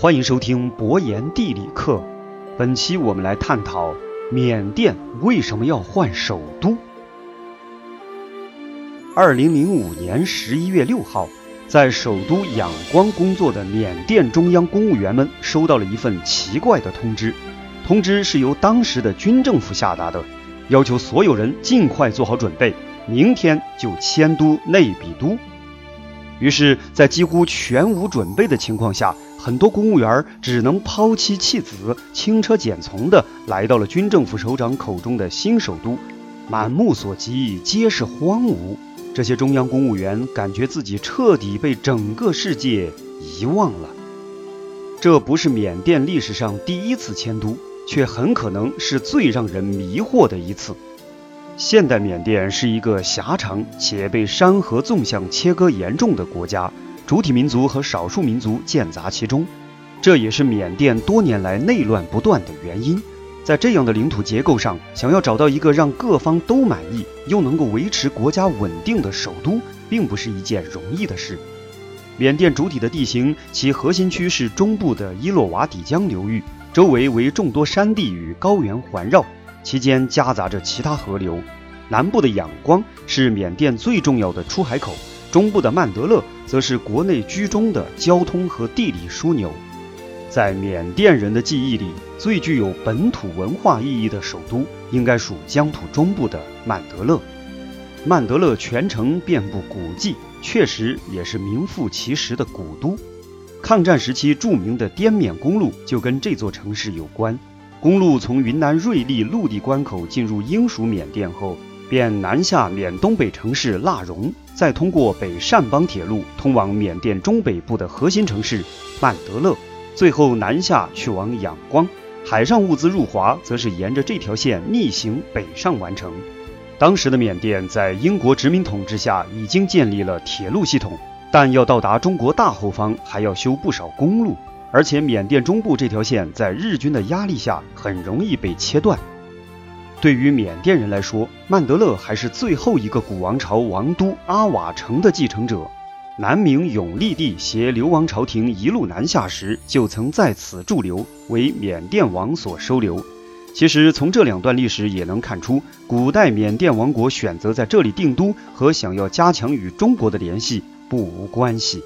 欢迎收听博言地理课。本期我们来探讨缅甸为什么要换首都。二零零五年十一月六号，在首都仰光工作的缅甸中央公务员们收到了一份奇怪的通知。通知是由当时的军政府下达的，要求所有人尽快做好准备，明天就迁都内比都。于是，在几乎全无准备的情况下，很多公务员只能抛妻弃子、轻车简从地来到了军政府首长口中的新首都。满目所及皆是荒芜，这些中央公务员感觉自己彻底被整个世界遗忘了。这不是缅甸历史上第一次迁都，却很可能是最让人迷惑的一次。现代缅甸是一个狭长且被山河纵向切割严重的国家，主体民族和少数民族间杂其中，这也是缅甸多年来内乱不断的原因。在这样的领土结构上，想要找到一个让各方都满意又能够维持国家稳定的首都，并不是一件容易的事。缅甸主体的地形，其核心区是中部的伊洛瓦底江流域，周围为众多山地与高原环绕。其间夹杂着其他河流，南部的仰光是缅甸最重要的出海口，中部的曼德勒则是国内居中的交通和地理枢纽。在缅甸人的记忆里，最具有本土文化意义的首都应该属疆土中部的曼德勒。曼德勒全城遍布古迹，确实也是名副其实的古都。抗战时期著名的滇缅公路就跟这座城市有关。公路从云南瑞丽陆地关口进入英属缅甸后，便南下缅东北城市腊荣，再通过北善邦铁路通往缅甸中北部的核心城市曼德勒，最后南下去往仰光。海上物资入华，则是沿着这条线逆行北上完成。当时的缅甸在英国殖民统治下已经建立了铁路系统，但要到达中国大后方，还要修不少公路。而且缅甸中部这条线在日军的压力下很容易被切断。对于缅甸人来说，曼德勒还是最后一个古王朝王都阿瓦城的继承者。南明永历帝携流亡朝廷一路南下时，就曾在此驻留，为缅甸王所收留。其实从这两段历史也能看出，古代缅甸王国选择在这里定都和想要加强与中国的联系不无关系。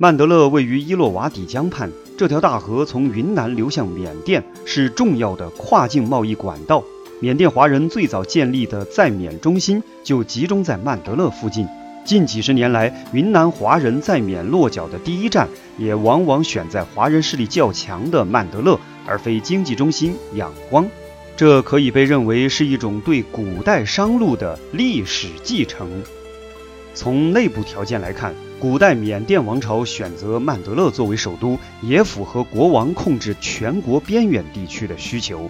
曼德勒位于伊洛瓦底江畔，这条大河从云南流向缅甸，是重要的跨境贸易管道。缅甸华人最早建立的在缅中心就集中在曼德勒附近。近几十年来，云南华人在缅落脚的第一站，也往往选在华人势力较强的曼德勒，而非经济中心仰光。这可以被认为是一种对古代商路的历史继承。从内部条件来看，古代缅甸王朝选择曼德勒作为首都，也符合国王控制全国边远地区的需求。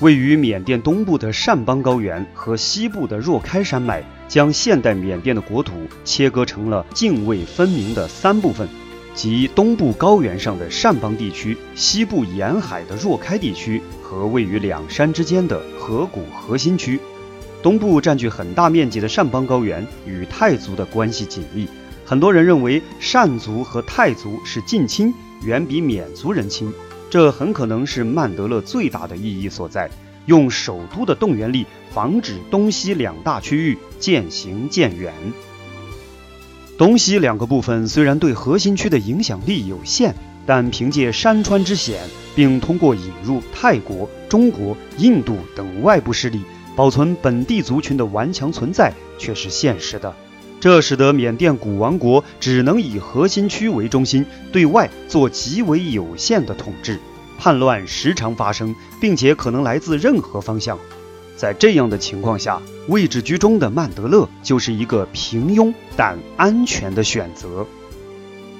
位于缅甸东部的善邦高原和西部的若开山脉，将现代缅甸的国土切割成了泾渭分明的三部分，即东部高原上的善邦地区、西部沿海的若开地区和位于两山之间的河谷核心区。东部占据很大面积的善邦高原与泰族的关系紧密。很多人认为善族和泰族是近亲，远比缅族人亲，这很可能是曼德勒最大的意义所在，用首都的动员力防止东西两大区域渐行渐远。东西两个部分虽然对核心区的影响力有限，但凭借山川之险，并通过引入泰国、中国、印度等外部势力，保存本地族群的顽强存在，却是现实的。这使得缅甸古王国只能以核心区为中心，对外做极为有限的统治，叛乱时常发生，并且可能来自任何方向。在这样的情况下，位置居中的曼德勒就是一个平庸但安全的选择。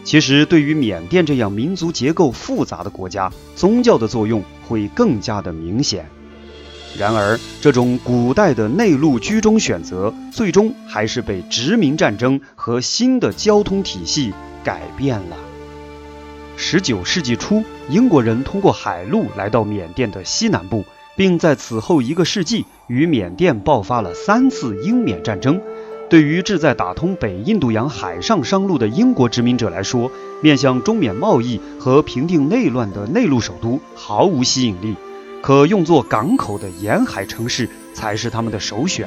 其实，对于缅甸这样民族结构复杂的国家，宗教的作用会更加的明显。然而，这种古代的内陆居中选择，最终还是被殖民战争和新的交通体系改变了。十九世纪初，英国人通过海路来到缅甸的西南部，并在此后一个世纪与缅甸爆发了三次英缅战争。对于志在打通北印度洋海上商路的英国殖民者来说，面向中缅贸易和平定内乱的内陆首都毫无吸引力，可用作港口的沿海城市才是他们的首选。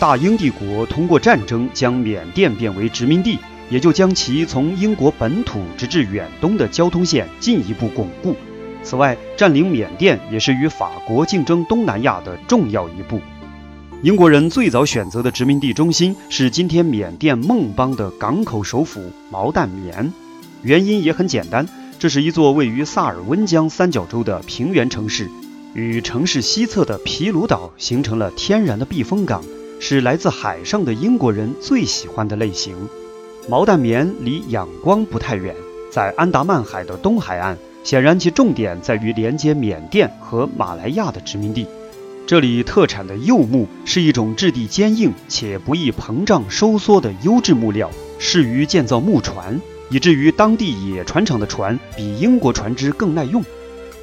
大英帝国通过战争将缅甸变为殖民地，也就将其从英国本土直至远东的交通线进一步巩固。此外，占领缅甸也是与法国竞争东南亚的重要一步。英国人最早选择的殖民地中心是今天缅甸孟邦的港口首府毛淡棉，原因也很简单，这是一座位于萨尔温江三角洲的平原城市，与城市西侧的皮鲁岛形成了天然的避风港，是来自海上的英国人最喜欢的类型。毛淡棉离仰光不太远，在安达曼海的东海岸。显然，其重点在于连接缅甸和马来亚的殖民地。这里特产的柚木是一种质地坚硬且不易膨胀收缩的优质木料，适于建造木船，以至于当地野船厂的船比英国船只更耐用。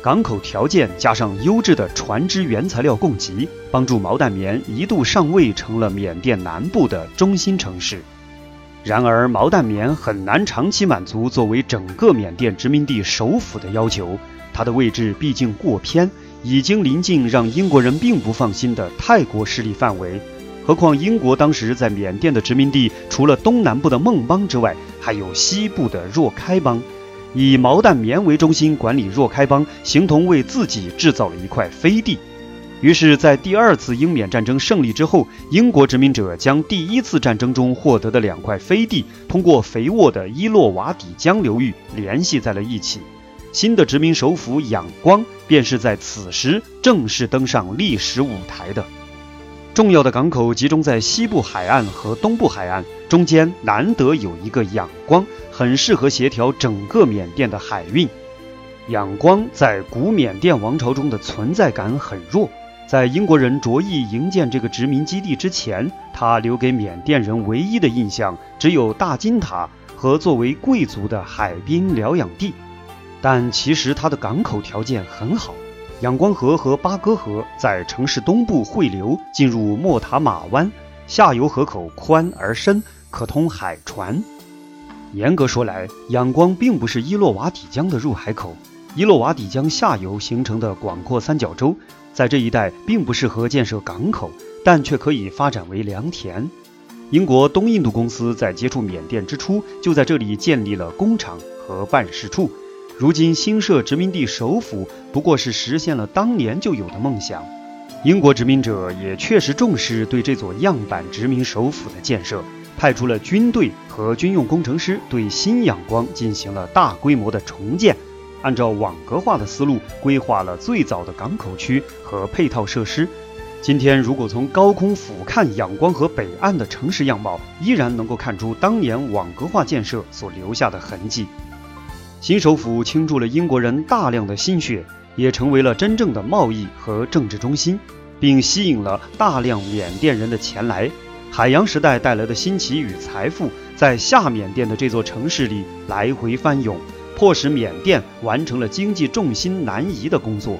港口条件加上优质的船只原材料供给，帮助毛淡棉一度上位成了缅甸南部的中心城市。然而，毛淡棉很难长期满足作为整个缅甸殖民地首府的要求。它的位置毕竟过偏，已经临近让英国人并不放心的泰国势力范围。何况，英国当时在缅甸的殖民地，除了东南部的孟邦之外，还有西部的若开邦。以毛淡棉为中心管理若开邦，形同为自己制造了一块飞地。于是，在第二次英缅战争胜利之后，英国殖民者将第一次战争中获得的两块飞地，通过肥沃的伊洛瓦底江流域联系在了一起。新的殖民首府仰光便是在此时正式登上历史舞台的。重要的港口集中在西部海岸和东部海岸，中间难得有一个仰光，很适合协调整个缅甸的海运。仰光在古缅甸王朝中的存在感很弱。在英国人着意营建这个殖民基地之前，他留给缅甸人唯一的印象只有大金塔和作为贵族的海滨疗养地。但其实它的港口条件很好，仰光河和巴哥河在城市东部汇流，进入莫塔马湾，下游河口宽而深，可通海船。严格说来，仰光并不是伊洛瓦底江的入海口，伊洛瓦底江下游形成的广阔三角洲。在这一带并不适合建设港口，但却可以发展为良田。英国东印度公司在接触缅甸之初，就在这里建立了工厂和办事处。如今新设殖民地首府，不过是实现了当年就有的梦想。英国殖民者也确实重视对这座样板殖民首府的建设，派出了军队和军用工程师，对新仰光进行了大规模的重建。按照网格化的思路规划了最早的港口区和配套设施。今天，如果从高空俯瞰仰光河北岸的城市样貌，依然能够看出当年网格化建设所留下的痕迹。新首府倾注了英国人大量的心血，也成为了真正的贸易和政治中心，并吸引了大量缅甸人的前来。海洋时代带来的新奇与财富，在下缅甸的这座城市里来回翻涌。迫使缅甸完成了经济重心南移的工作。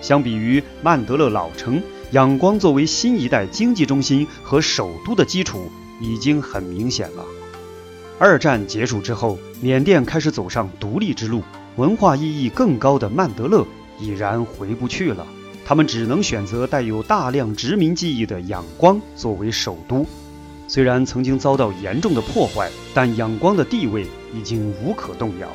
相比于曼德勒老城，仰光作为新一代经济中心和首都的基础已经很明显了。二战结束之后，缅甸开始走上独立之路，文化意义更高的曼德勒已然回不去了，他们只能选择带有大量殖民记忆的仰光作为首都。虽然曾经遭到严重的破坏，但仰光的地位已经无可动摇。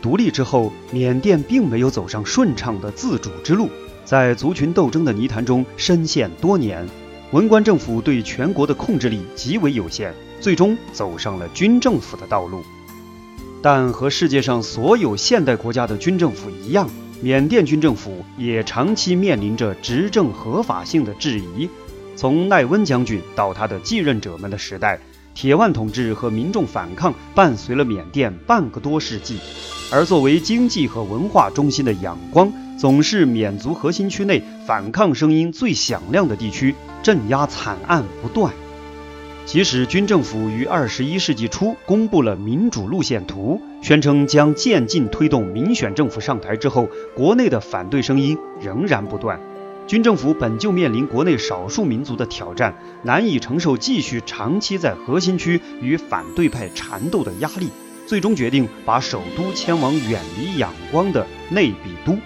独立之后，缅甸并没有走上顺畅的自主之路，在族群斗争的泥潭中深陷多年，文官政府对全国的控制力极为有限，最终走上了军政府的道路。但和世界上所有现代国家的军政府一样，缅甸军政府也长期面临着执政合法性的质疑。从奈温将军到他的继任者们的时代。铁腕统治和民众反抗伴随了缅甸半个多世纪，而作为经济和文化中心的仰光，总是缅族核心区内反抗声音最响亮的地区，镇压惨案不断。即使军政府于二十一世纪初公布了民主路线图，宣称将渐进推动民选政府上台之后，国内的反对声音仍然不断。军政府本就面临国内少数民族的挑战，难以承受继续长期在核心区与反对派缠斗的压力，最终决定把首都迁往远离仰光的内比都。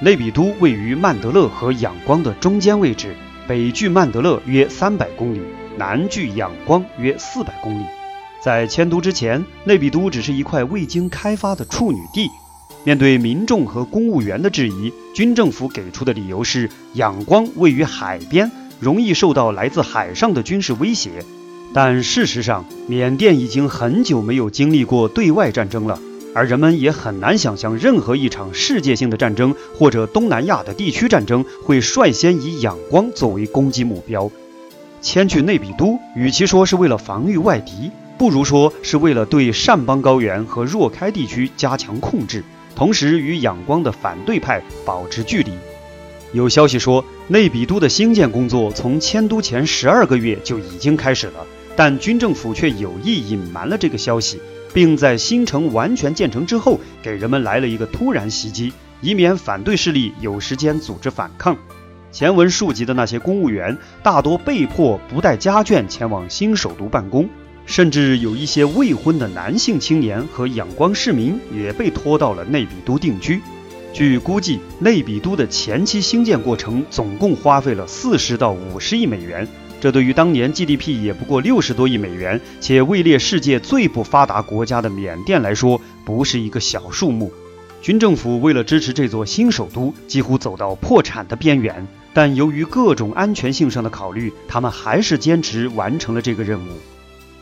内比都位于曼德勒和仰光的中间位置，北距曼德勒约三百公里，南距仰光约四百公里。在迁都之前，内比都只是一块未经开发的处女地。面对民众和公务员的质疑，军政府给出的理由是仰光位于海边，容易受到来自海上的军事威胁。但事实上，缅甸已经很久没有经历过对外战争了，而人们也很难想象任何一场世界性的战争或者东南亚的地区战争会率先以仰光作为攻击目标。迁去内比都，与其说是为了防御外敌，不如说是为了对善邦高原和若开地区加强控制。同时与仰光的反对派保持距离。有消息说，内比都的兴建工作从迁都前十二个月就已经开始了，但军政府却有意隐瞒了这个消息，并在新城完全建成之后，给人们来了一个突然袭击，以免反对势力有时间组织反抗。前文述及的那些公务员，大多被迫不带家眷前往新首都办公。甚至有一些未婚的男性青年和仰光市民也被拖到了内比都定居。据估计，内比都的前期兴建过程总共花费了四十到五十亿美元，这对于当年 GDP 也不过六十多亿美元，且位列世界最不发达国家的缅甸来说，不是一个小数目。军政府为了支持这座新首都，几乎走到破产的边缘，但由于各种安全性上的考虑，他们还是坚持完成了这个任务。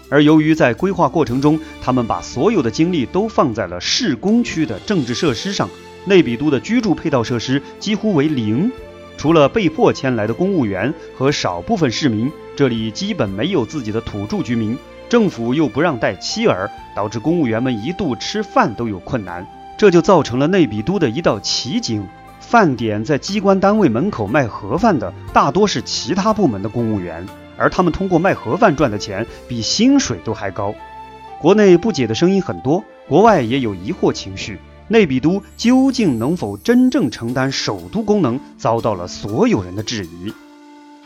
而由于在规划过程中，他们把所有的精力都放在了市工区的政治设施上，内比都的居住配套设施几乎为零。除了被迫迁来的公务员和少部分市民，这里基本没有自己的土著居民。政府又不让带妻儿，导致公务员们一度吃饭都有困难。这就造成了内比都的一道奇景：饭点在机关单位门口卖盒饭的，大多是其他部门的公务员。而他们通过卖盒饭赚的钱比薪水都还高，国内不解的声音很多，国外也有疑惑情绪。内比都究竟能否真正承担首都功能，遭到了所有人的质疑。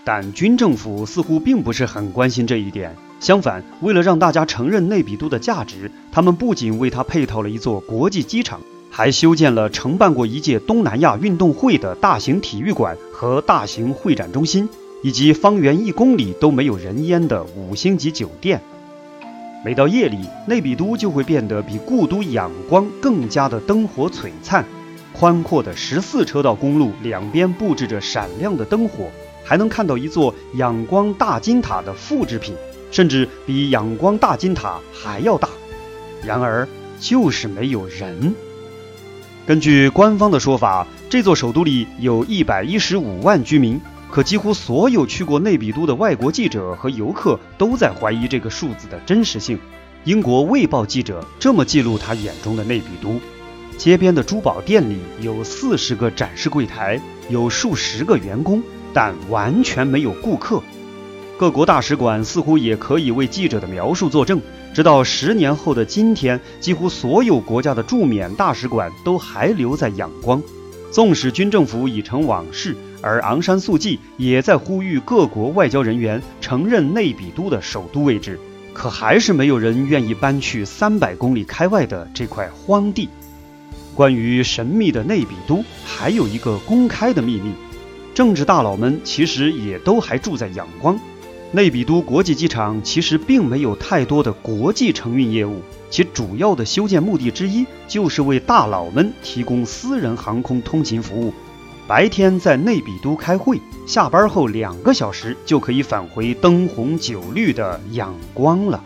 但军政府似乎并不是很关心这一点，相反，为了让大家承认内比都的价值，他们不仅为它配套了一座国际机场，还修建了承办过一届东南亚运动会的大型体育馆和大型会展中心。以及方圆一公里都没有人烟的五星级酒店。每到夜里，内比都就会变得比故都仰光更加的灯火璀璨。宽阔的十四车道公路两边布置着闪亮的灯火，还能看到一座仰光大金塔的复制品，甚至比仰光大金塔还要大。然而，就是没有人。根据官方的说法，这座首都里有一百一十五万居民。可几乎所有去过内比都的外国记者和游客都在怀疑这个数字的真实性。英国《卫报》记者这么记录他眼中的内比都：街边的珠宝店里有四十个展示柜台，有数十个员工，但完全没有顾客。各国大使馆似乎也可以为记者的描述作证。直到十年后的今天，几乎所有国家的驻缅大使馆都还留在仰光。纵使军政府已成往事。而昂山素季也在呼吁各国外交人员承认内比都的首都位置，可还是没有人愿意搬去三百公里开外的这块荒地。关于神秘的内比都，还有一个公开的秘密：政治大佬们其实也都还住在仰光。内比都国际机场其实并没有太多的国际承运业务，其主要的修建目的之一就是为大佬们提供私人航空通勤服务。白天在内比都开会，下班后两个小时就可以返回灯红酒绿的仰光了。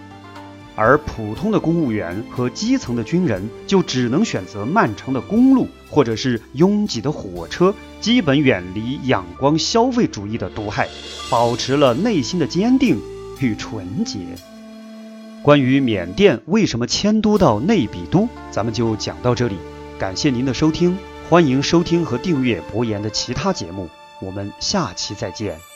而普通的公务员和基层的军人就只能选择漫长的公路或者是拥挤的火车，基本远离仰光消费主义的毒害，保持了内心的坚定与纯洁。关于缅甸为什么迁都到内比都，咱们就讲到这里。感谢您的收听。欢迎收听和订阅博言的其他节目，我们下期再见。